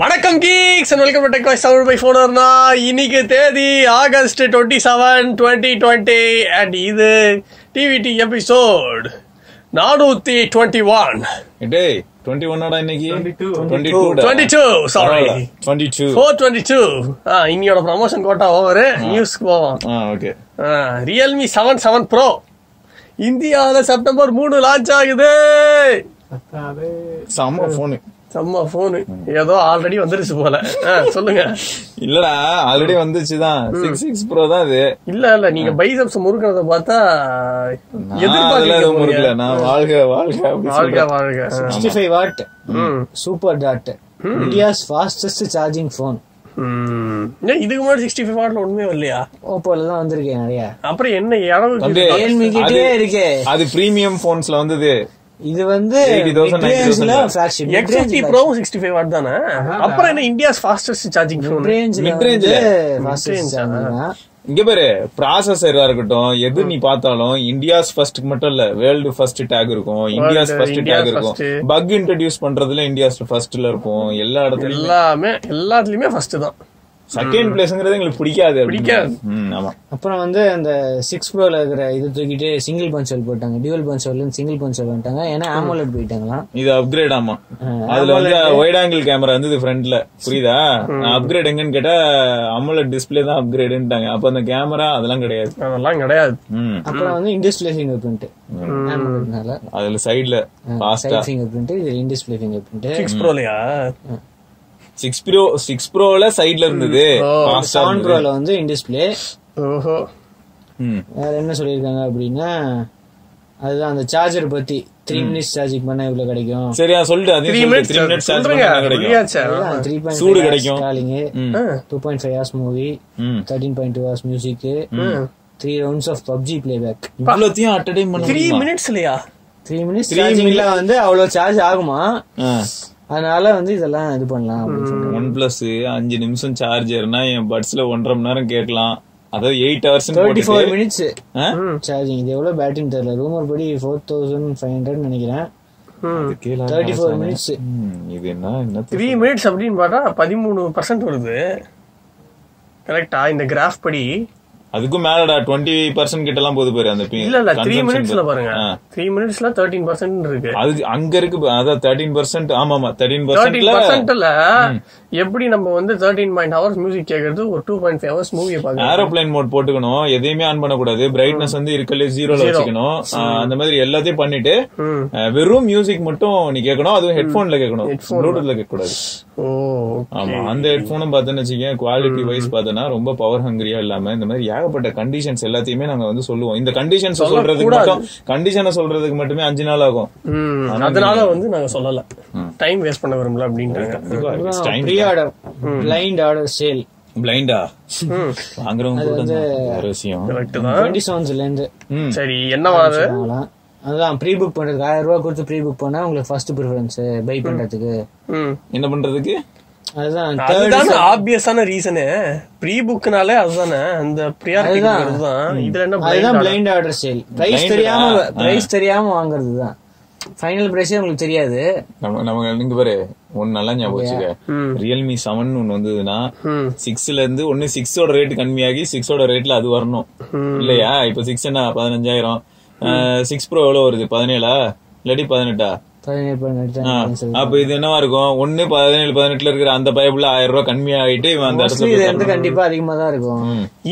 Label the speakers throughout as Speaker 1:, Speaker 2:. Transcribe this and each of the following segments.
Speaker 1: வணக்கம் geeks and welcome to tech voice Tamil by ஃபோனர்னா இன்னைக்கு தேதி August twenty seven twenty twenty and இது DVD episode நானூத்தி twenty one
Speaker 2: டேய் டுவெண்ட்டி ஒன்னோட இன்னைக்கு? Twenty
Speaker 1: twenty two? Sorry
Speaker 2: twenty two
Speaker 1: four twenty two இன்னையோட promotion quota over நியூஸ்க்கு போவோம்.
Speaker 2: ஆ okay
Speaker 1: realme seven seven pro இந்தியாவில் செப்டம்பர் மூணு லான்ச் ஆகுது.
Speaker 2: செம்ம போனு
Speaker 1: செம்ம போனு ஏதோ ஆல்ரெடி வந்துருச்சு போல. சொல்லுங்க.
Speaker 2: இல்லடா ஆல்ரெடி வந்துச்சுதான். சிக்ஸ் சிக்ஸ் ப்ரோ தான் இது
Speaker 1: இல்ல இல்ல நீங்க பைசப்ஸ் முறுக்கிறத பார்த்தா
Speaker 2: எதுவும் முறுக்கல. நான் வாழ்க வாழ்க
Speaker 1: வாழ்க வாழ்க.
Speaker 3: Sixty five watt super dot India's fastest charging phone
Speaker 1: இதுக்கு முன்னாடி சிக்ஸ்டி ஃபைவ் வாட்ல ஒண்ணுமே வரலையா?
Speaker 3: ஓப்போல தான் வந்திருக்கேன் நிறைய.
Speaker 1: அப்புறம் என்ன
Speaker 2: அது-
Speaker 3: இருக்கே.
Speaker 2: அது பிரீமியம் போன்ஸ்ல வந்தது.
Speaker 3: இது வந்து
Speaker 2: 80,000, 90,000
Speaker 3: flagship
Speaker 1: X fifty pro sixty five watt தானே அப்புறம் என்ன இந்தியாஸ் ஃபாஸ்டஸ்ட் சார்ஜிங் ஃபோன்
Speaker 3: தான்
Speaker 2: இங்க பாரு ப்ராசஸரா இருக்கட்டும் எது நீ பார்த்தாலும் இந்தியாஸ் ஃபர்ஸ்ட் மட்டும் இல்ல வேர்ல்டு ஃபர்ஸ்ட் டேக் இருக்கும் இந்தியாஸ் ஃபர்ஸ்ட்
Speaker 1: India's
Speaker 2: டேக் இருக்கும். பக் இன்ட்ரடியூஸ் பண்றதுல இந்தியாஸ் ஃபர்ஸ்ட்ல இருக்கும் எல்லா இடத்துலயும்.
Speaker 1: எல்லாமே எல்லாத்துலயுமே ஃபர்ஸ்ட் தான்.
Speaker 2: செகண்ட் பிளேஸ்ங்கிறது எங்களுக்கு பிடிக்காது
Speaker 1: பிடிக்காது.
Speaker 2: ஆமா.
Speaker 3: அப்புறம் வந்து அந்த சிக்ஸ் ப்ரோல இருக்கிற இது தூக்கிட்டு சிங்கிள் பஞ்சல் போட்டாங்க. டியூவல் பஞ்சல் சிங்கிள் பஞ்சல் வந்துட்டாங்க. ஏன்னா ஆமோலட் போயிட்டாங்களாம்
Speaker 2: இது அப்கிரேட் ஆமா. அதுல வந்து ஒயிட் ஆங்கிள் கேமரா இருந்தது ஃப்ரண்ட்ல புரியுதா? அப்கிரேட் எங்கன்னு கேட்டா அமுலட் டிஸ்பிளே தான் அப்கிரேடுன்ட்டாங்க அப்ப அந்த கேமரா அதெல்லாம் கிடையாது.
Speaker 1: அதெல்லாம் கிடையாது.
Speaker 3: அப்புறம் வந்து இன்டிஸ்பிளே ஃபிங்கர் பிரிண்ட்
Speaker 2: அதுல சைடுல
Speaker 3: ஃபிங்கர் பிரிண்ட் இது in display finger print
Speaker 1: six ப்ரோலையா
Speaker 2: six pro six ப்ரோல சைடுல இருந்தது.
Speaker 3: செவன் ப்ரோல வந்து இன்டிஸ்பிளே
Speaker 1: ஓஹோ.
Speaker 2: ம்.
Speaker 3: வேற என்ன சொல்லியிருக்காங்க அப்படின்னா அதுதான் அந்த சார்ஜர் பத்தி. த்ரீ மினிட்ஸ் சார்ஜிங் பண்ணா இவ்வளவு கிடைக்கும்?
Speaker 2: சரியா சொல்லிட்டு அதே
Speaker 1: த்ரீ
Speaker 2: சொல்லிட்டு த்ரீ மினிட்ஸ்
Speaker 1: மினிட்ஸ்
Speaker 2: சார்ஜ் கிடைக்கும்.
Speaker 3: த்ரீ
Speaker 2: சூடு
Speaker 3: பாயிண்ட்
Speaker 2: கிடைக்கும்.
Speaker 3: Calling two point five hours movie
Speaker 2: ம்.
Speaker 3: Thirteen point two hours music three rounds of PUBG play back
Speaker 2: இவ்வளோத்தையும் அட் டைம் பண்ண
Speaker 1: த்ரீ
Speaker 2: முடியுமா?
Speaker 1: மினிட்ஸ்லயா
Speaker 3: த்ரீ மினிட்ஸ்
Speaker 2: Three
Speaker 3: சார்ஜிங்ல வந்து அவ்வளவு சார்ஜ் ஆகுமா. அதனால வந்து இதெல்லாம் இது பண்ணலாம்.
Speaker 2: ஒன் பிளஸ் அஞ்சு நிமிஷம் சார்ஜர்னா என் பட்ஸ்ல ஒன்றரை மணி நேரம் கேட்கலாம். அதாவது eight hours
Speaker 3: thirty four minutes? Charging இது எவ்வளவு பேட்டரின்னு தெரியல. ரூமர் படி ஃபோர் தௌசண்ட் ஃபைவ் ஹண்ட்ரட் நினைக்கிறேன். தேர்ட்டி ஃபோர் மினிட்ஸ்
Speaker 2: இது என்ன என்ன
Speaker 1: த்ரீ மினிட்ஸ் அப்படின்னு பார்த்தா பதிமூணு பர்சன்ட் வருது. கரெக்டா இந்த கிராஃப் படி
Speaker 2: அதுக்கும் மேலடா டுவெண்ட்டி பர்சன்ட் கிட்ட எல்லாம் போது பாரு அந்த பி-
Speaker 1: இல்ல இல்ல த்ரீ மினிட்ஸ்ல
Speaker 2: பாரு.
Speaker 1: பாருங்க. த்ரீ மினிட்ஸ்ல தேர்ட்டீன் பர்சன்ட் இருக்கு.
Speaker 2: அது அங்க இருக்கு அதான் தேர்ட்டீன் பர்சன்ட் ஆமா ஆமா தேர்ட்டீன் பர்சன்ட்ல
Speaker 1: எப்படி நம்ம வந்து தேர்ட்டீன் பாயிண்ட் ஹவர்ஸ் மியூசிக் கேட்கறது ஒரு டூ பாயிண்ட் ஃபைவ் ஹவர்ஸ் மூவியை பாக்குறோம்
Speaker 2: ஏரோப்ளைன் மோட் போட்டுக்கணும். எதையுமே ஆன் பண்ணக்கூடாது. பிரைட்னஸ் வந்து இருக்கல ஜீரோல வச்சுக்கணும். அந்த மாதிரி எல்லாத்தையும் பண்ணிட்டு வெறும் மியூசிக் மட்டும் நீ கேட்கணும் அதுவும் ஹெட்போன்ல கேட்கணும். ப்ளூடூத்ல கேட்க கூடாது
Speaker 1: ஓ
Speaker 2: ஆமா அந்த ஹெட்போனும் பார்த்தேன்னு வச்சுக்கேன் குவாலிட்டி வைஸ் பார்த்தோன்னா ரொம்ப பவர் ஹங்கிரியா இல்லாம இந்த மாதிரி ஏகப்பட்ட கண்டிஷன்ஸ் எல்லாத்தையுமே நாங்க வந்து சொல்லுவோம். இந்த கண்டிஷன்ஸ் சொல்றதுக்கு மட்டும் கண்டிஷனை சொல்றதுக்கு மட்டுமே அஞ்சு நாள் ஆகும்.
Speaker 1: ம், அதனால வந்து நாங்க சொல்லல. டைம் வேஸ்ட் பண்ண விரும்பல
Speaker 3: ஆர்டர் பிளைண்ட் ஆர்டர் சேல்
Speaker 2: பிளைண்டா வாங்குறவங்க தான்.
Speaker 3: டுவெண்ட்டி.
Speaker 1: சரி
Speaker 3: வாங்கலாம். அதுதான் ப்ரீ புக் பண்றதுக்கு ஆயிரம் ரூபாய் கொடுத்து ப்ரீ புக் பண்ணா உங்களுக்கு ஃபர்ஸ்ட் ப்ரிஃபரன்ஸ் பை பண்றதுக்கு.
Speaker 1: ம்.
Speaker 2: என்ன பண்றதுக்கு?
Speaker 3: அதுதான்
Speaker 1: அதுதானே ஆப்வியஸான ரீசனு ப்ரீ புக்னாலே அதுதானே. அந்த ப்ரியாரிட்டி தான் இதுல என்ன
Speaker 3: அதுதான்
Speaker 1: blind
Speaker 3: blind order sale price
Speaker 2: Blind
Speaker 3: தெரியாம பிரைஸ் தெரியாம வாங்குறது தான் ஃபைனல் பிரைஸே உங்களுக்கு தெரியாது.
Speaker 2: நம்ம நம்ம நீங்க பாரு. ஒன்னு நல்லா ஞாபகம் வச்சுக்க. ரியல்மி செவன் ஒன்னு வந்ததுன்னா. சிக்ஸ்ல இருந்து ஒன்னு சிக்ஸோட ரேட் கம்மியாகி சிக்ஸோட ரேட்ல அது வரணும். இல்லையா? இப்ப சிக்ஸ் என்ன? பதினஞ்சாயிரம். சிக்ஸ் ப்ரோ எவ்வளவு வருது? பதினேழா? இல்லாட்டி பதினெட்டா? அப்ப இது என்னவா இருக்கும்? ஒன்னு பதினேழு பதினெட்டுல இருக்கிற அந்த பைப்புல ஆயிரம் ரூபாய் கம்மியாயிட்டு இவன் அந்த இடத்துல
Speaker 3: இது வந்து கண்டிப்பா அதிகமா தான் இருக்கும்.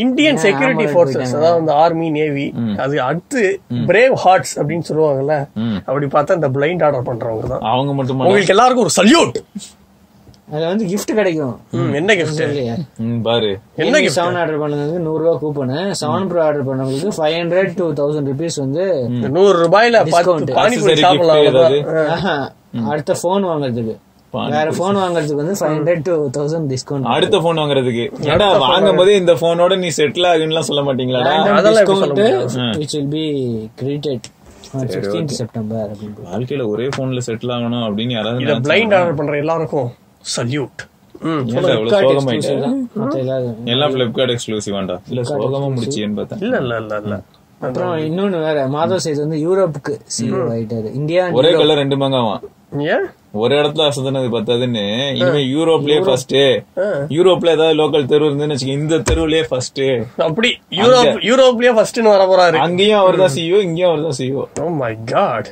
Speaker 1: இந்தியன் செக்யூரிட்டி ஃபோர்ஸஸ் அதாவது இந்த ஆர்மி நேவி அது அடுத்து பிரேவ் ஹார்ட்ஸ் அப்படின்னு சொல்லுவாங்கல்ல. அப்படி பார்த்தா இந்த பிளைண்ட் ஆர்டர் பண்றவங்க தான்.
Speaker 2: அவங்க மட்டும்?
Speaker 1: உங்களுக்கு எல்லாருக்கும் ஒரு சல்யூட்
Speaker 3: அதுல வந்து gift கிடைக்கும்.
Speaker 1: என்ன கிஃப்ட்
Speaker 2: பாரு.
Speaker 1: என்ன?
Speaker 3: செவன் ஆர்டர் பண்ணதுக்கு நூறு ரூபாய் கூப்பன் செவன் ப்ரோ ஆர்டர் பண்ணவங்களுக்கு five hundred two thousand rupees வந்து
Speaker 1: நூறு ரூபாயில
Speaker 3: அடுத்த போன் வாங்குறதுக்கு. வேற போன் வாங்குறதுக்கு வந்து five hundred two thousand discount
Speaker 2: அடுத்த போன் வாங்குறதுக்கு. ஏடா வாங்கும் போதே இந்த போனோட நீ செட்டில் ஆகுன்னு சொல்ல மாட்டீங்களா
Speaker 1: அதெல்லாம்
Speaker 3: which will be fifteenth September
Speaker 2: வாழ்க்கையில ஒரே போன்ல செட்டில் ஆகணும் அப்படின்னு யாராவது
Speaker 1: பிளைண்ட் ஆர்டர் பண்ற எல்லாருக்கும். சல்யூட்
Speaker 2: எல்லாம் பிளிப்கார்ட் எக்ஸ்க்ளூசிவாண்டா இல்ல சோகமா முடிச்சியன்னு பார்த்தேன்.
Speaker 1: இல்ல இல்ல இல்ல இல்ல.
Speaker 3: அப்புறம் இன்னொன்னு வேற மாதவ் சேது வந்து யூரோப்புக்கு சிஓ ஆயிட்டாரு. இந்தியா
Speaker 2: ஒரே கலர் ரெண்டு மங்காவான் ஒரு இடத்துல அசதுனது பத்தாதுன்னு. இனிமே யூரோப்லயே ஃபர்ஸ்ட் யூரோப்ல ஏதாவது லோக்கல் தெரு இருந்துன்னு வச்சுக்க இந்த தெருவுலயே ஃபர்ஸ்ட்
Speaker 1: அப்படி யூரோப் யூரோப்லயே ஃபர்ஸ்ட்னு வர போறாரு.
Speaker 2: அங்கேயும் அவர் தான் சிஓ இங்கேயும் அவர் தான் சிஓ
Speaker 1: ஓ மை காட்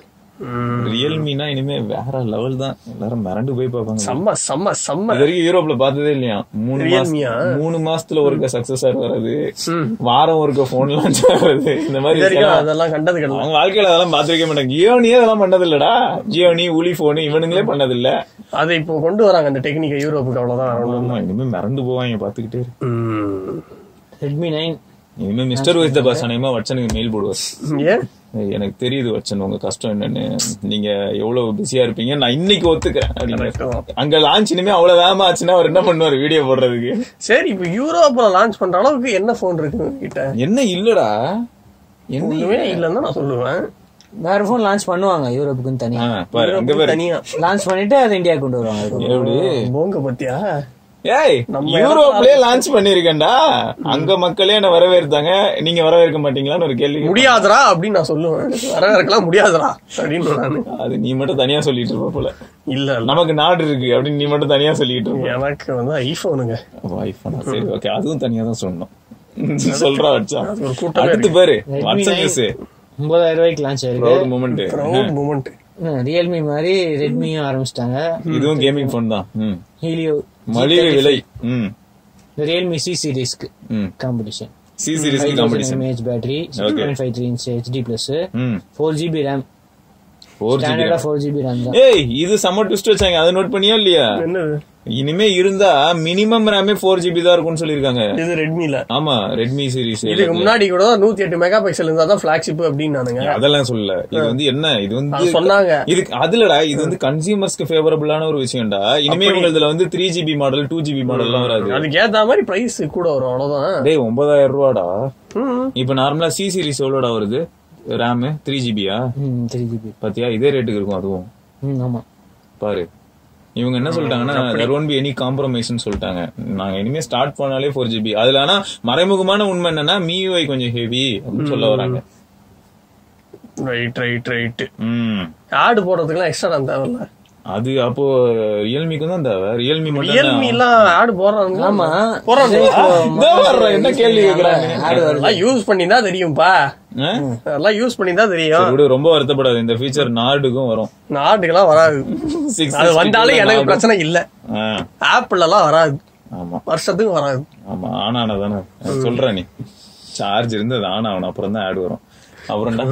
Speaker 2: ரியல்மினா இனிமே வேற லெவல் தான். எல்லாரும் மிரண்டு போய் பார்ப்பாங்க.
Speaker 1: செம்ம செம்ம செம்ம.
Speaker 2: வரைக்கும் யூரோப்ல பார்த்ததே இல்லையா? மூணு? மாசம் மூணு மாசத்துல ஒருக்க சக்சஸ் வர்றது வாரம் ஒருக்க போன் லான்ச் ஆகுறது இந்த மாதிரி
Speaker 1: அதெல்லாம் கண்டது கிடையாது.
Speaker 2: அவங்க வாழ்க்கையில அதெல்லாம் பாத்துருக்க மாட்டாங்க. ஜியோனியே அதெல்லாம் பண்ணது இல்லடா. ஜியோனி உலி போன் இவனுங்களே பண்ணது இல்ல.
Speaker 1: அதை இப்போ கொண்டு வராங்க அந்த டெக்னிக்கை யூரோப்புக்கு அவ்வளவுதான்.
Speaker 2: இனிமே மிரண்டு போவாங்க பாத்துக்கிட்டே.
Speaker 3: ரெட்மி நைன்
Speaker 2: இனிமே மிஸ்டர் வைஸ் த பஸ் அனைமா வச்சனுக்கு மெயில் போடுவார்.
Speaker 1: ஏன்?
Speaker 2: எனக்கு தெரியுது வச்சன் உங்க கஷ்டம் என்னன்னு. நீங்க எவ்வளவு பிஸியா இருப்பீங்க நான் இன்னைக்கு ஒத்துக்கிறேன். அங்க லான்ச் இனிமே அவ்வளவு வேகமா ஆச்சுன்னா அவர் என்ன பண்ணுவார் வீடியோ போடுறதுக்கு?
Speaker 1: சரி இப்போ யூரோப்ல லான்ச் பண்ற அளவுக்கு என்ன போன் இருக்கு கிட்ட
Speaker 2: என்ன இல்லடா? என்ன
Speaker 1: ஒண்ணுமே இல்லைன்னு நான் சொல்லுவேன்.
Speaker 3: வேற ஃபோன் லான்ச் பண்ணுவாங்க யூரோப்புக்குன்னு தனியா.
Speaker 1: தனியா.
Speaker 3: லான்ச் பண்ணிட்டு அதை இந்தியா கொண்டு வருவாங்க.
Speaker 2: எப்படி?
Speaker 1: போங்க பத்தியா?
Speaker 2: ஏய் யூரோப்லயே லான்ச் பண்ணிருக்கேன்டா. அங்க மக்களே என்ன வரவேற்றாங்க? நீங்க வரவேற்க மாட்டீங்களான்னு ஒரு கேள்வி
Speaker 1: முடியாதுடா அப்படின்னு நான் சொல்லுவேன். வரவேற்கலாம் முடியாதுடா அப்படின்னு நானு.
Speaker 2: அது நீ மட்டும் தனியா சொல்லிட்டு இருப்ப போல.
Speaker 1: இல்ல
Speaker 2: நமக்கு நாடு இருக்கு அப்படின்னு நீ மட்டும் தனியா சொல்லிட்டு இருப்ப.
Speaker 1: எனக்கு வந்து ஐபோனுங்க
Speaker 2: ஐபோனா சரி ஓகே அதுவும் தனியா தான் சொல்லணும். சொல்றா வச்சா. அடுத்து பாரு வாட்ஸ்அப்
Speaker 3: 9
Speaker 2: நியூஸ்
Speaker 3: ஒன்பதாயிரம் ரூபாய்க்கு லான்ச் ஆயிருக்கு.
Speaker 2: மூமெண்ட்
Speaker 1: மூமெண்ட்
Speaker 3: ரியல்மி மாதிரி ரெட்மியும் ஆரம்பிச்சிட்டாங்க.
Speaker 2: இதுவும் கேமிங் போன் தான். ம்.
Speaker 3: ஹீலியோ
Speaker 2: மலிவு விலை. ம்.
Speaker 3: Realme C சீரிஸ்க்கு competition
Speaker 2: C series competition
Speaker 3: mAh battery six point five three inch HD plus four GB RAM
Speaker 2: four GB
Speaker 3: ஸ்டாண்டர்டா four GB RAM தான்.
Speaker 2: ஏய் இது செம்ம ட்விஸ்ட் வச்சாங்க. அதை நோட் பண்ணியா இல்லையா?
Speaker 1: என்னது?
Speaker 2: இனிமே இருந்தா மினிமம் ரேமே ஃபோர் ஜிபி தான் இருக்கும்னு சொல்லிருக்காங்க
Speaker 1: இது ரெட்மில
Speaker 2: ஆமா ரெட்மி சீரிஸ்
Speaker 1: இதுக்கு முன்னாடி கூட நூத்தி எட்டு மெகா பிக்சல் இருந்தா தான் பிளாக்ஷிப் அப்படின்னு நானுங்க
Speaker 2: அதெல்லாம் சொல்லல. இது வந்து என்ன? இது வந்து
Speaker 1: சொன்னாங்க.
Speaker 2: இதுக்கு அதுலடா இது வந்து கன்சியூமர்ஸ்க்கு ஃபேவரபிளான ஒரு விஷயம்டா. இனிமே உங்களதுல வந்து three GB model two GB model எல்லாம் வராது.
Speaker 1: அதுக்கு ஏத்த மாதிரி பிரைஸ் கூட வரும் அவ்வளவுதான்.
Speaker 2: டேய் ஒன்பதாயிரம் ரூபாடா. இப்ப நார்மலா சி சீரிஸ் எவ்வளோடா வருது? ரேம் த்ரீ ஜிபியா
Speaker 3: த்ரீ ஜிபி
Speaker 2: பாத்தியா? இதே ரேட்டுக்கு இருக்கும் அதுவும்.
Speaker 3: ஆமா.
Speaker 2: பாரு. இவங்க என்ன சொல்லிட்டாங்கன்னா there won't be any compromise னு சொல்லிட்டாங்க. நாங்க இனிமே ஸ்டார்ட் பண்ணாலே ஃபோர் ஜிபி அதுல ஆனா மறைமுகமான உண்மை என்னன்னா மியூஐ கொஞ்சம் ஹெவி அப்படின்னு சொல்ல வராங்க.
Speaker 1: ரைட் ரைட் ரைட்
Speaker 2: ம்.
Speaker 1: ஆடு போடுறதுக்குலாம் எக்ஸ்ட்ரா நான் தேவையில்ல.
Speaker 2: அது அப்போ ரியல்மிக்கு தான் தேவை. ரியல்மி மட்டும்
Speaker 1: ரியல்மி எல்லாம் ஆடு போடுறாங்க
Speaker 3: ஆமா.
Speaker 1: போடுறாங்க
Speaker 2: என்ன கேள்வி கேக்குறாங்க?
Speaker 1: யூஸ் பண்ணி தான் தெரியும்பா? அதெல்லாம் யூஸ் பண்ணி தான் தெரியும்
Speaker 2: விடு ரொம்ப வருத்தப்படாது. இந்த ஃபீச்சர் நார்டுக்கும் வரும்.
Speaker 1: நான் ஆட்டுக்கெல்லாம் வராது அது வந்தாலும் எனக்கு. பிரச்சனை இல்ல. ஆப்பிள் எல்லாம் வராது.
Speaker 2: ஆமா.
Speaker 1: வருஷத்துக்கு வராது.
Speaker 2: ஆமா ஆனா தானே. சொல்ற நீ. சார்ஜ் இருந்து அது ஆன் ஆகணும் அப்புறம் தான் ஆட் வரும். அப்புறம்டா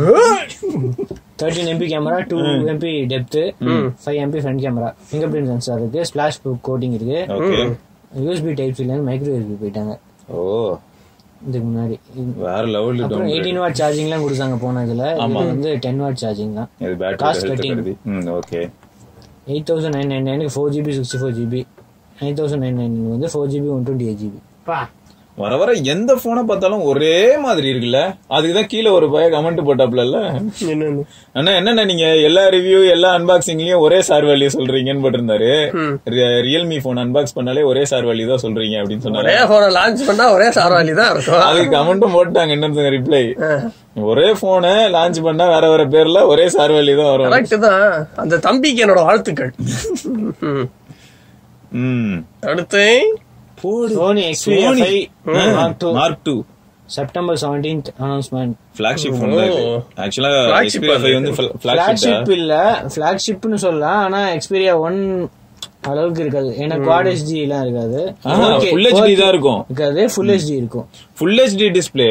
Speaker 3: thirteen MP camera two MP depth five MP front camera finger print sensor இருக்கு ஸ்பிளாஷ் கோட்டிங் இருக்கு.
Speaker 2: ஓகே
Speaker 3: யூஎஸ்பி டைப் சில மைக்ரோ யூஎஸ்பி போயிட்டாங்க.
Speaker 2: ஓ.
Speaker 3: இதுக்கு முன்னாடி.
Speaker 2: வேற லெவல்
Speaker 3: அப்புறம் எயிட்டீன் வாட் சார்ஜிங்லாம் கொடுத்தாங்க போன இதுல. இதுல வந்து டென் வாட் சார்ஜிங் தான்.
Speaker 2: இது. கருதி ம் okay
Speaker 3: eight thousand nine nine நைனுக்கு four GB sixty four GB nine thousand nine nine வந்து four GB one twenty eight GB
Speaker 2: வர வர எந்த போனை பார்த்தாலும் ஒரே மாதிரி இருக்குல்ல? அதுக்கு தான் கீழே ஒரு பய கமெண்ட் போட்டாப்ல
Speaker 1: என்னன்னு?
Speaker 2: அண்ணா என்னண்ணா நீங்க? எல்லா ரிவ்யூ எல்லா அன்பாக்சிங்லயும் ஒரே சார் வேல்யூ சொல்றீங்கன்னு போட்டிருந்தாரு. ரியல்மி போன் அன்பாக்ஸ் பண்ணாலே ஒரே சார் வேல்யூ தான் சொல்றீங்க அப்படின்னு சொன்னாரு.
Speaker 1: போனை லான்ச் பண்ணா ஒரே சார்வாலி தான் இருக்கும்.
Speaker 2: அதுக்கு கமெண்ட்டும் போட்டாங்க இன்னொருத்தங்க ரிப்ளை ஒரே போனை லான்ச் பண்ணா வேற வேற பேர்ல ஒரே சார் வேல்யூ தான் வரும்.
Speaker 1: கரெக்ட் தான். அந்த தம்பிக்கு என்னோட வாழ்த்துக்கள். ம்.
Speaker 2: ம்
Speaker 1: அடுத்து
Speaker 3: Sony Xperia
Speaker 2: Sony.
Speaker 3: Five mark two
Speaker 2: mark two
Speaker 3: September seventeenth announcement
Speaker 2: flagship phone தான் இது ஆக்சுவலா எக்ஸ்பீரியா. ஃபைவ் வந்து பிளாக்ஷிப்
Speaker 3: ஃபிளாக்ஷிப் இல்ல. ஃபிளாக்ஷிப்னு சொல்லலாம். ஆனா எக்ஸ்பீரியா ஒன் அளவுக்கு இருக்காது. ஏன்னா குவாட் ஹெச்டி எல்லாம் இருக்காது.
Speaker 2: ஃபுல் ஹெச்டி தான் இருக்கும்.
Speaker 3: இருக்காது. ஃபுல் ஹெச்டி இருக்கும்.
Speaker 2: ஃபுல் ஹெச்டி டிஸ்பிளே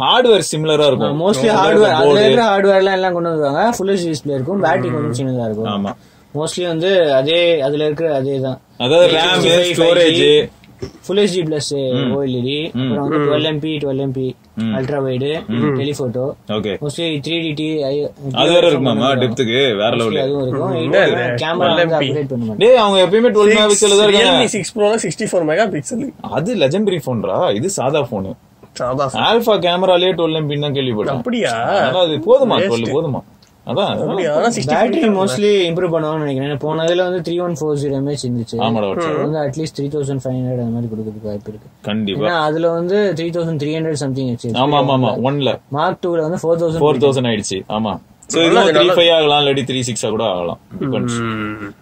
Speaker 2: ஹார்ட்வேர் சிமிலரா இருக்கும்.
Speaker 3: மோஸ்ட்லி ஹார்ட்வேர் அதுல இருக்கிற ஹார்ட்வேர்லாம் எல்லாம் கொண்டு வருவாங்க ஃபுல் ஹெச்டி டிஸ்பிளே இருக்கும். பேட்டரி கொஞ்சம் சின்னதா இருக்கும்.
Speaker 2: ஆமா.
Speaker 3: மோஸ்ட்லி வந்து அதே அதுல இருக்கிற அதே தான்.
Speaker 2: அதாவது RAM storage
Speaker 3: full HD plus OLED அப்புறம் வந்து dual MP dual MP ultra wide telephoto
Speaker 2: okay
Speaker 3: mostly three D
Speaker 2: அது வேற இருக்குமாமா டெப்த்துக்கு வேற லெவல்
Speaker 3: அதுவும் இருக்கும். கேமரா வந்து அப்கிரேட் பண்ண மாட்டேன்
Speaker 2: டேய் அவங்க எப்பயுமே 12 மெகா பிக்சல் தான் இருக்காங்க.
Speaker 1: ரியல்மி சிக்ஸ் ப்ரோல சிக்ஸ்டி ஃபோர் மெகா பிக்சல்
Speaker 2: அது லெஜெண்டரி போன்ரா இது சாதா போன்
Speaker 1: சாதா
Speaker 2: ஆல்பா கேமராலயே 12 எம்பி தான் கேள்விப்பட்டேன்.
Speaker 1: அப்படியா?
Speaker 2: அது போதுமா? 12 போதுமா?
Speaker 3: பேட்டரி மோஸ்ட்லி இம்ப்ரூவ் பண்ணுவாங்கன்னு நினைக்கிறேன். போனதுல வந்து three one four zero MAH இருந்துச்சு. வந்து at least three thousand five hundred அந்த மாதிரி கொடுக்கறதுக்கு வாய்ப்பு இருக்கு.
Speaker 2: கண்டிப்பா.
Speaker 3: அதுல வந்து three thousand three hundred something வச்சு
Speaker 2: ஆமா ஆமா ஆமா. ஒன்ல.
Speaker 3: மார்க் டூல வந்து ஃபோர் தௌசண்ட்
Speaker 2: ஃபோர் தௌசண்ட் ஆயிடுச்சு. ஆமா. சோ இது த்ரீ ஃபைவ் ஆகலாம் இல்லாட்டி த்ரீ சிக்ஸா கூட ஆகலாம்.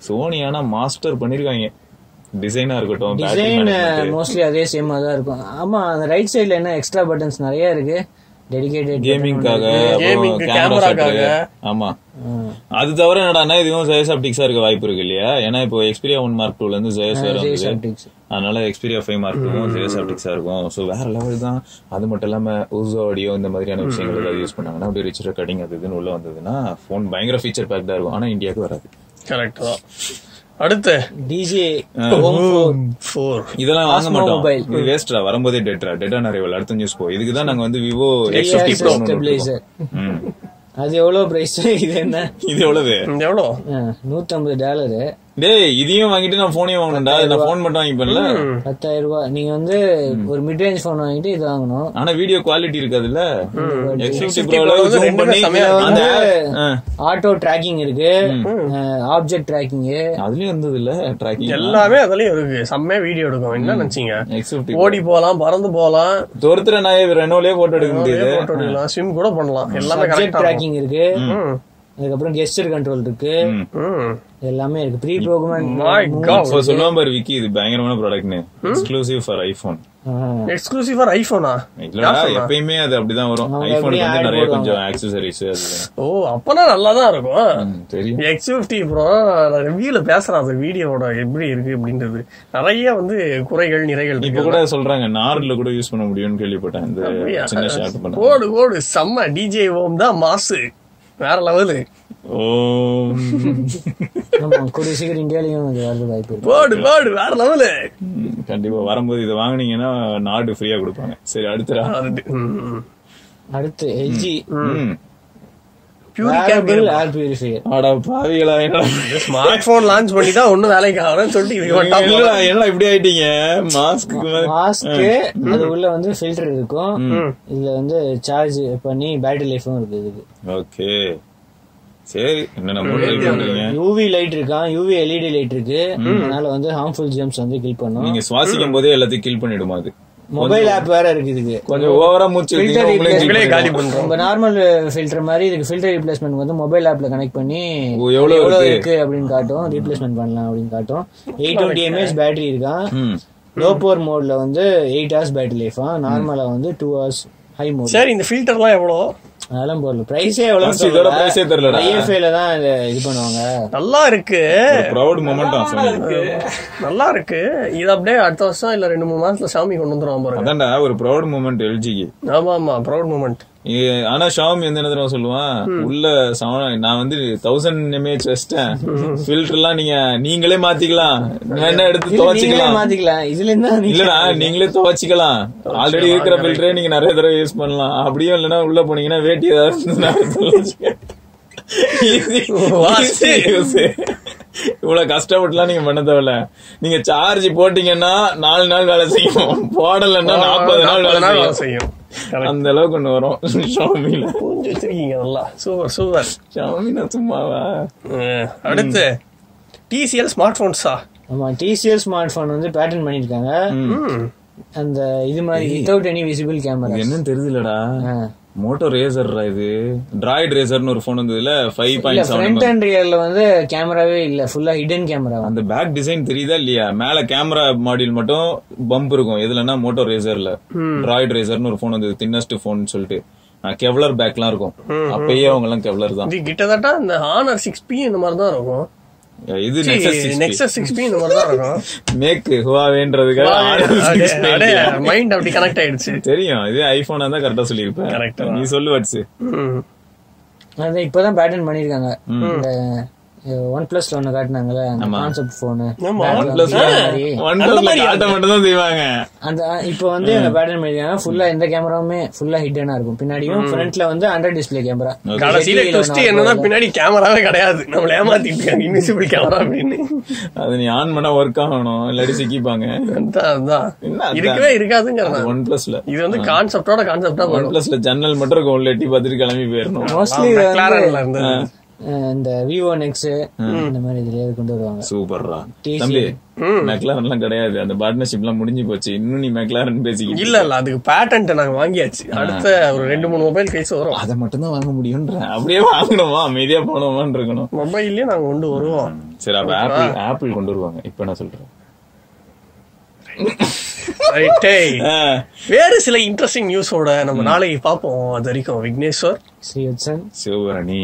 Speaker 2: சோனி ஆனா மாஸ்டர் பண்ணிருக்காங்க. டிசைனா இருக்கட்டும்
Speaker 3: டிசைன் மோஸ்ட்லி அதே சேமா தான் இருக்கும். ஆமா அந்த ரைட் சைடுல என்ன எக்ஸ்ட்ரா பட்டன்ஸ் நிறைய இருக்கு. டெடிகேட்டட்
Speaker 2: கேமிங்காக
Speaker 1: Gaming,
Speaker 2: கேமராக்காக. ஆமா. அது தவிர இதுவும் ஜெயஸ் ஆப்டிக்ஸா இருக்க வாய்ப்பு இருக்கு இல்லையா? ஏன்னா இப்போ எக்ஸ்பீரியா ஒன் மார்க் டூல இருந்து ஜெயஸ் வேற அதனால எக்ஸ்பீரியா ஃபைவ் மார்க் டூவும் ஜெயஸ் ஆப்டிக்ஸா இருக்கும். சோ வேற லெவல் தான். அது மட்டும் இல்லாம ஊசோ ஆடியோ இந்த மாதிரியான விஷயங்கள் ஏதாவது யூஸ் பண்ணாங்கன்னா அப்படியே ரிச் ரெக்கார்டிங் அது இதுன்னு உள்ள வந்ததுன்னா போன் பயங்கர ஃபீச்சர் பேக்டா இருக்கும். ஆனா இந்தியாவுக்கு வராது.
Speaker 1: கரெக்ட் தான். அடுத்து.
Speaker 3: டிஜே
Speaker 1: ஃபோர்
Speaker 2: இதெல்லாம் வாங்க மாட்டோம். இது வேஸ்ட்ரா வரும்போதே டெட்ரா டெட்டா நிறைய அடுத்த நியூஸ் போ. இதுக்கு தான் நாங்க வந்து விவோ எக்ஸ் ஃபிஃப்டி ப்ரோ
Speaker 3: அது எவ்வளவு பிரைஸ் இது என்ன?
Speaker 2: இது எவ்வளவு?
Speaker 1: எவ்வளோ
Speaker 3: நூத்தம்பது டாலரு
Speaker 2: டேய் இதையும் வாங்கிட்டு நான் போனையும் வாங்கணும்டா. நான் போன் மட்டும் வாங்கிப்பேன்ல.
Speaker 3: பத்தாயிரம் ரூபாய் நீங்க வந்து ஒரு மிட் ரேஞ்ச் போன் வாங்கிட்டு இது வாங்கணும்.
Speaker 2: ஆனா வீடியோ குவாலிட்டி இருக்காதுல்ல?
Speaker 3: ஆட்டோ டிராக்கிங் இருக்கு. ஆப்ஜெக்ட் டிராக்கிங்
Speaker 2: அதுலயும் இருந்தது இல்ல ட்ராக்கிங்
Speaker 1: எல்லாமே அதுலயும் இருக்கு. செம்மையா வீடியோ எடுக்கும். என்ன நினைச்சீங்க? ஓடி போலாம் பறந்து போலாம்.
Speaker 2: தோர்த்துற நான் ரெனோலயே போட்டோ எடுக்க முடியுது.
Speaker 1: போட்டோ எடுக்கலாம். ஸ்விம் கூட பண்ணலாம். எல்லாமே
Speaker 3: டிராக்கிங் இருக்கு. அதுக்கப்புறம் கெஸ்டர் கண்ட்ரோல் இருக்கு. எல்லாமே இருக்கு. ப்ரீ ப்ரோக்ராம்
Speaker 1: மை காட்
Speaker 2: பாரு விக்கி இது பயங்கரமான ப்ராடக்ட்னு exclusive for iPhone
Speaker 1: exclusive for ஐபோனா
Speaker 2: இல்லடா எப்பயுமே அது அப்படிதான் வரும். ஐபோனுக்கு வந்து நிறைய கொஞ்சம் ஆக்சசரிஸ் அது
Speaker 1: ஓ அப்பனா நல்லா தான் இருக்கும்
Speaker 2: தெரியும்.
Speaker 1: எக்ஸ் ஃபிஃப்டி ப்ரோ ரிவ்யூல பேசுறான். அந்த வீடியோவோட எப்படி இருக்கு அப்படின்றது. நிறைய வந்து குறைகள் நிறைகள்
Speaker 2: இப்ப
Speaker 1: இருக்கு
Speaker 2: கூட சொல்றாங்க நார்ல கூட யூஸ் பண்ண முடியும்னு கேள்விப்பட்டேன். இந்த சின்ன ஷார்ட் பண்ண.
Speaker 1: ஓடு ஓடு. செம்ம டிஜே ஓம் தான் மாசு. வேற லெவலு
Speaker 3: கூடிய சீக்கிரம் வரது வாய்ப்பு
Speaker 1: ஓடு ஓடு வேற லெவலு
Speaker 2: கண்டிப்பா வரும்போது இதை வாங்குனீங்கன்னா நாடு ஃப்ரீயா கொடுப்பாங்க. சரி அடுத்தடா.
Speaker 3: அடுத்து எல்ஜி
Speaker 2: ம்.
Speaker 3: வேரபிள் ஏர் பியூரிஃபையர்
Speaker 2: அட பாவிகளா என்னடா
Speaker 1: ஸ்மார்ட் போன் லான்ச் பண்ணி தான் வேலைக்கு ஆகணும்னு சொல்லிட்டு
Speaker 2: இப்படி ஆயிட்டீங்க?
Speaker 3: மாஸ்க் அது உள்ள வந்து ஃபில்டர் இருக்கும். இதுல வந்து சார்ஜ் பண்ணி பேட்டரி லைஃபும் இருக்கு இதுக்கு
Speaker 2: ஓகே. சரி
Speaker 3: யூவி லைட் இருக்கான் யூவி எல்இடி லைட் இருக்கு? அதனால வந்து ஹார்ம்ஃபுல் ஜெம்ஸ் வந்து கில் பண்ணும்.
Speaker 2: நீங்க சுவாசிக்கும் போதே எல்லாத்தையும் கில் பண்ணிடுமா அது?
Speaker 3: மொபைல் ஆப் வேற இருக்கு இதுக்கு
Speaker 2: கொஞ்சம் ஓவரா மூச்சு kill
Speaker 1: காலி. பண்றோம்.
Speaker 3: நம்ம நார்மல் ஃபில்டர் மாதிரி இதுக்கு ஃபில்டர் ரீப்ளேஸ்மெண்ட் வந்து மொபைல் ஆப்ல கனெக்ட் பண்ணி
Speaker 2: எவ்வளவு இருக்கு?
Speaker 3: இருக்கு அப்படின்னு காட்டும். ரீப்ளேஸ்மெண்ட் பண்ணலாம் அப்படின்னு காட்டும். எயிட் டுவெண்ட்டி எம்ஏஹெச் பேட்டரி இருக்கான்
Speaker 2: ம்.
Speaker 3: லோ பவர் மோட்ல வந்து எயிட் ஹவர்ஸ் பேட்டரி லைஃபா நார்மலா வந்து டூ ஹவர்ஸ் ஹை மோட்
Speaker 1: சரி இந்த ஃபில்டர்லாம் எவ்வளோ
Speaker 3: அதெல்லாம் போடல பிரைஸே எவ்வளவு
Speaker 2: இதோட price ஏ தெரியலடா.
Speaker 3: ஐஎஃப்ஐல தான் இத இது பண்ணுவாங்க.
Speaker 1: நல்லா இருக்கு.
Speaker 2: ப்ரௌட் மொமெண்டம்
Speaker 1: நல்லா இருக்கு. இது அப்படியே அடுத்த வருஷம் இல்ல ரெண்டு மூணு மாசத்துல சாமி கொண்டு வந்துருவான் பாருங்க
Speaker 2: அதான்டா ஒரு ப்ரௌட் மூமெண்ட் எல்ஜிக்கு
Speaker 1: ஆமா ஆமா ப்ரௌட் மூமெண்ட்
Speaker 2: ஆனா ஷாமி வந்து என்ன தெரியுமா சொல்லுவான் உள்ள செவன் நான் வந்து தௌசண்ட் எம்ஏஹெச் வச்சிட்டேன். ஃபில்டர் எல்லாம் நீங்க நீங்களே மாத்திக்கலாம். என்ன எடுத்து துவச்சிக்கலாம்?
Speaker 3: மாத்திக்கலாம். இதுல
Speaker 2: இல்லடா நீங்களே துவச்சிக்கலாம். ஆல்ரெடி இருக்கிற ஃபில்டரே நீங்க நிறைய தடவை யூஸ் பண்ணலாம். அப்படியும் இல்லைன்னா உள்ள போனீங்கன்னா வேட்டி ஏதாவது. இவ்வளவு கஷ்டப்பட்டுலாம் நீங்க பண்ண தேவையில்ல. நீங்க சார்ஜ் போட்டீங்கன்னா நாலு நாள் வேலை செய்யும். போடலைன்னா நாற்பது நாள் வேலை செய்யும். அந்த அளவுக்கு ஒண்ணு வரும். ஷாமில
Speaker 1: புரிஞ்சு வச்சிருக்கீங்க நல்லா சூப்பர் சூப்பர்.
Speaker 2: ஷாமினா சும்மாவா?
Speaker 1: அடுத்து டிசிஎல் ஸ்மார்ட் போன்ஸா
Speaker 3: ஆமா டிசிஎல் ஸ்மார்ட் போன் வந்து பேட்டர்ன் பண்ணிருக்காங்க அந்த இது மாதிரி வித்தவுட் எனி விசிபிள் கேமரா
Speaker 2: என்னன்னு தெரியுதுலடா மோட்டோ ரேசர்ரா இது. டிராய்ட் ரேசர்னு ஒரு போன் வந்ததுல ஃபைவ்
Speaker 3: இல்ல
Speaker 2: பாயிண்ட் செவன்
Speaker 3: ஃப்ரண்ட் அண்ட் ரியர்ல வந்து கேமராவே இல்ல ஃபுல்லா ஹிடன் கேமரா
Speaker 2: அந்த பேக் டிசைன் தெரியுதா இல்லையா? மேல கேமரா மாடியூல் மட்டும் பம்ப் இருக்கும். எதுலன்னா மோட்டோ ரேசர்ல டிராய்ட் ரேசர்னு ஒரு போன் வந்தது தின்னஸ்ட் போன் சொல்லிட்டு. கெவ்லர் பேக்லாம் இருக்கும். அப்பயே அவங்க எல்லாம் கெவ்லர் தான்.
Speaker 1: இது கிட்டத்தட்ட இந்த ஹானர் சிக்ஸ் பி இந்த மாதிரி தான் இருக்கும்.
Speaker 2: இது நெக்ஸஸ்
Speaker 1: நெக்ஸஸ் சிக்ஸ் பி இந்த மாதிரி தான் இருக்கும்
Speaker 2: மேக் ஹுவாவேன்றதுக்காக
Speaker 1: மைண்ட் அப்படி கனெக்ட் ஆயிடுச்சு.
Speaker 2: தெரியும் இது ஐபோனா தான் கரெக்டா
Speaker 1: Correct
Speaker 2: சொல்லியிருப்பேன் நீ சொல்லு வாட்ஸ்.
Speaker 3: அது இப்பதான் பேட்டர்ன் பண்ணிருக்காங்க இந்த ஒன் பிளஸ்ல ஒண்ணு காட்டினாங்கல்ல அந்த கான்செப்ட் போனு
Speaker 1: ஆமா.
Speaker 2: ஒன் பிளஸ்ல ஒன் பிளஸ்ல காட்ட மட்டும் தான் செய்வாங்க.
Speaker 3: அந்த இப்போ வந்து அந்த பேட்டர்ன் பண்ணிருக்காங்க ஃபுல்லா எந்த கேமராவுமே ஃபுல்லா ஹிட்டனா இருக்கும். பின்னாடியும் ஃப்ரண்ட்ல வந்து அண்டர் டிஸ்ப்ளே கேமரா
Speaker 1: கடைசியில ட்விஸ்ட் என்னன்னா பின்னாடி கேமராவே கிடையாது. நம்மள ஏமாத்திட்டு இருக்காங்க இன்விசிபிள் கேமரா அப்படின்னு.
Speaker 2: அது நீ ஆன் பண்ணா ஒர்க் ஆகணும். இல்லாட்டி சிக்கிப்பாங்க.
Speaker 1: அதான், அதான்.
Speaker 2: என்ன அதான்?
Speaker 1: இருக்கவே இருக்காதுங்கிறதான்.
Speaker 2: ஒன் பிளஸ்ல
Speaker 1: இது வந்து கான்செப்டோட கான்செப்டா
Speaker 2: ஒன் பிளஸ்ல ஜன்னல் மட்டும் இருக்கும் உள்ள எட்டி பார்த்துட்டு கிளம்பி போயிடணும்.
Speaker 3: மோஸ்ட்லி இந்த விவோ நெக்ஸ் இந்த மாதிரி இதுலயே கொண்டு வருவாங்க.
Speaker 2: சூப்பர்ரா. தம்பி மெக்லாரன் எல்லாம் கிடையாது. அந்த பார்ட்னர்ஷிப் எல்லாம் முடிஞ்சு போச்சு. இன்னும் நீ மெக்லாரன் பேசிக்கிட்டு
Speaker 1: இல்ல இல்ல அதுக்கு பேட்டன்ட் நாங்க வாங்கியாச்சு. அடுத்த ஒரு ரெண்டு மூணு மொபைல் கழிச்சு வரும்.
Speaker 2: அதை மட்டும் தான் வாங்க முடியும்ன்ற. அப்படியே வாங்கணுமா? அமைதியா போனோமான்னு இருக்கணும்.
Speaker 1: மொபைல்லயே நாங்க கொண்டு வருவோம்.
Speaker 2: சரி அப்ப ஆப்பிள் ஆப்பிள் கொண்டு வருவாங்க. இப்ப என்ன சொல்றேன்
Speaker 1: வேறு சில இன்ட்ரெஸ்டிங் நியூஸோட நம்ம நாளைக்கு பார்ப்போம். அது வரைக்கும் விக்னேஸ்வர்.
Speaker 3: ஸ்ரீவத்சன்
Speaker 2: சிவபரணி.